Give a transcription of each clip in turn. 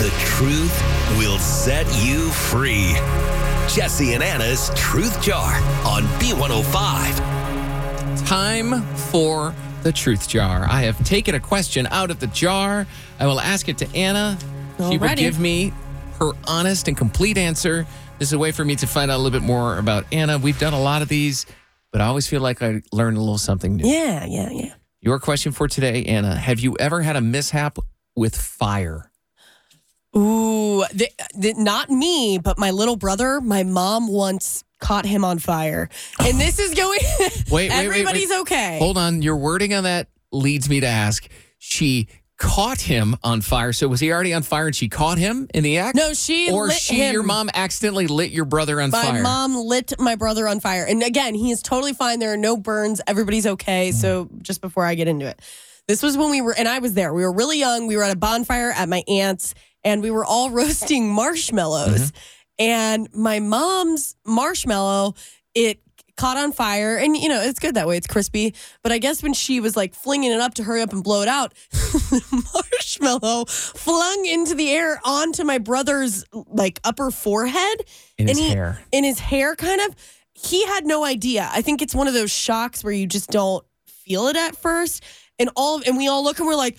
The truth will set you free. Jesse and Anna's Truth Jar on B105. Time for the truth jar. I have taken a question out of the jar. I will ask it to Anna. She will give me her honest and complete answer. This is a way for me to find out a little bit more about Anna. We've done a lot of these, but I always feel like I learn a little something new. Yeah, yeah, yeah. Your question for today, Anna Have you ever had a mishap with fire? Ooh, the, the, not me, but my little brother. My mom once caught him on fire, and this is going. Wait, wait, wait, everybody's wait. okay. Hold on. Your wording on that leads me to ask. She caught him on fire. So was he already on fire and she caught him in the act? No, she Or lit she, him. your mom, accidentally lit your brother on My fire. My mom lit my brother on fire, and again, he is totally fine. There are no burns. Everybody's okay. So just before I get into it, this was when we were, and I was there. We were really young. We were at a bonfire at my aunt's, and we were all roasting marshmallows. Mm-hmm. And my mom's marshmallow, it caught on fire, and you know it's good that way. It's crispy. But I guess when she was like flinging it up to hurry up and blow it out, the marshmallow flung into the air onto my brother's like upper forehead In his he- hair. in his hair, kind of. He had no idea. I think it's one of those shocks where you just don't feel it at first, and all and we all look and we're like,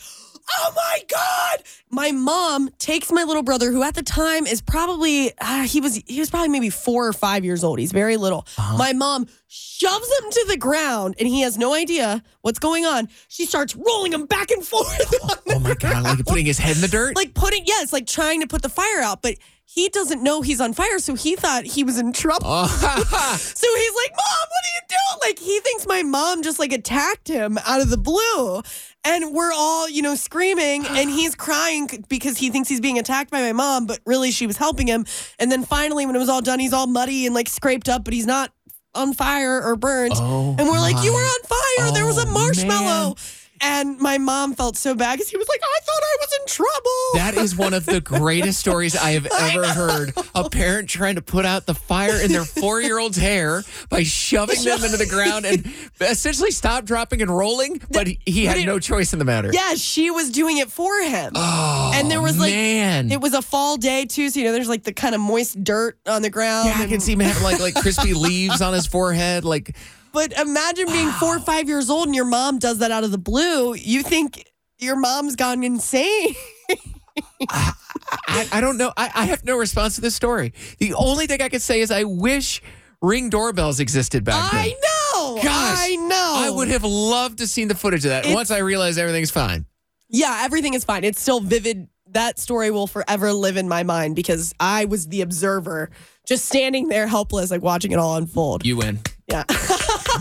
"Oh my god!" My mom takes my little brother, who at the time is probably uh, he was he was probably maybe four or five years old. He's very little. Uh-huh. My mom shoves him to the ground, and he has no idea what's going on. She starts rolling him back and forth. the Oh my God. Like putting his head in the dirt? like putting yes, like trying to put the fire out, but he doesn't know he's on fire, so he thought he was in trouble. Oh, So he's like, "Mom, what are you doing?" Like he thinks my mom just like attacked him out of the blue. And we're all, you know, screaming and he's crying because he thinks he's being attacked by my mom, but really she was helping him. And then finally when it was all done, he's all muddy and like scraped up, but he's not on fire or burnt. Oh, and we're like, "You were on fire. there was a Oh, marshmallow." man. And my mom felt so bad because he was like, "I thought I was in trouble." that is one of the greatest stories I have ever heard. A parent trying to put out the fire in their four year old's hair by shoving them into the ground and essentially stop, dropping, and rolling, but he, had no choice in the matter. Yeah, she was doing it for him. Oh, and there was like man. it was a fall day too, so you know there's like the kind of moist dirt on the ground. Yeah, I can see him having like like crispy leaves on his forehead. Like, But imagine being four or five years old and your mom does that out of the blue. You think your mom's gone insane. I, I don't know. I, I have no response to this story. The only thing I could say is I wish ring doorbells existed back then. I know. Gosh, I know. I would have loved to seen the footage of that. It's- Once I realized everything's fine. Yeah, everything is fine. It's still vivid. That story will forever live in my mind because I was the observer, just standing there helpless, like watching it all unfold. You win. Yeah.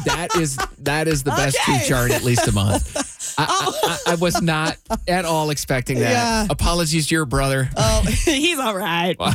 That is that is the best Okay. chart at least a month. I, I, oh. I, I was not at all expecting that. Yeah. Apologies to your brother. oh, he's all right. Wow.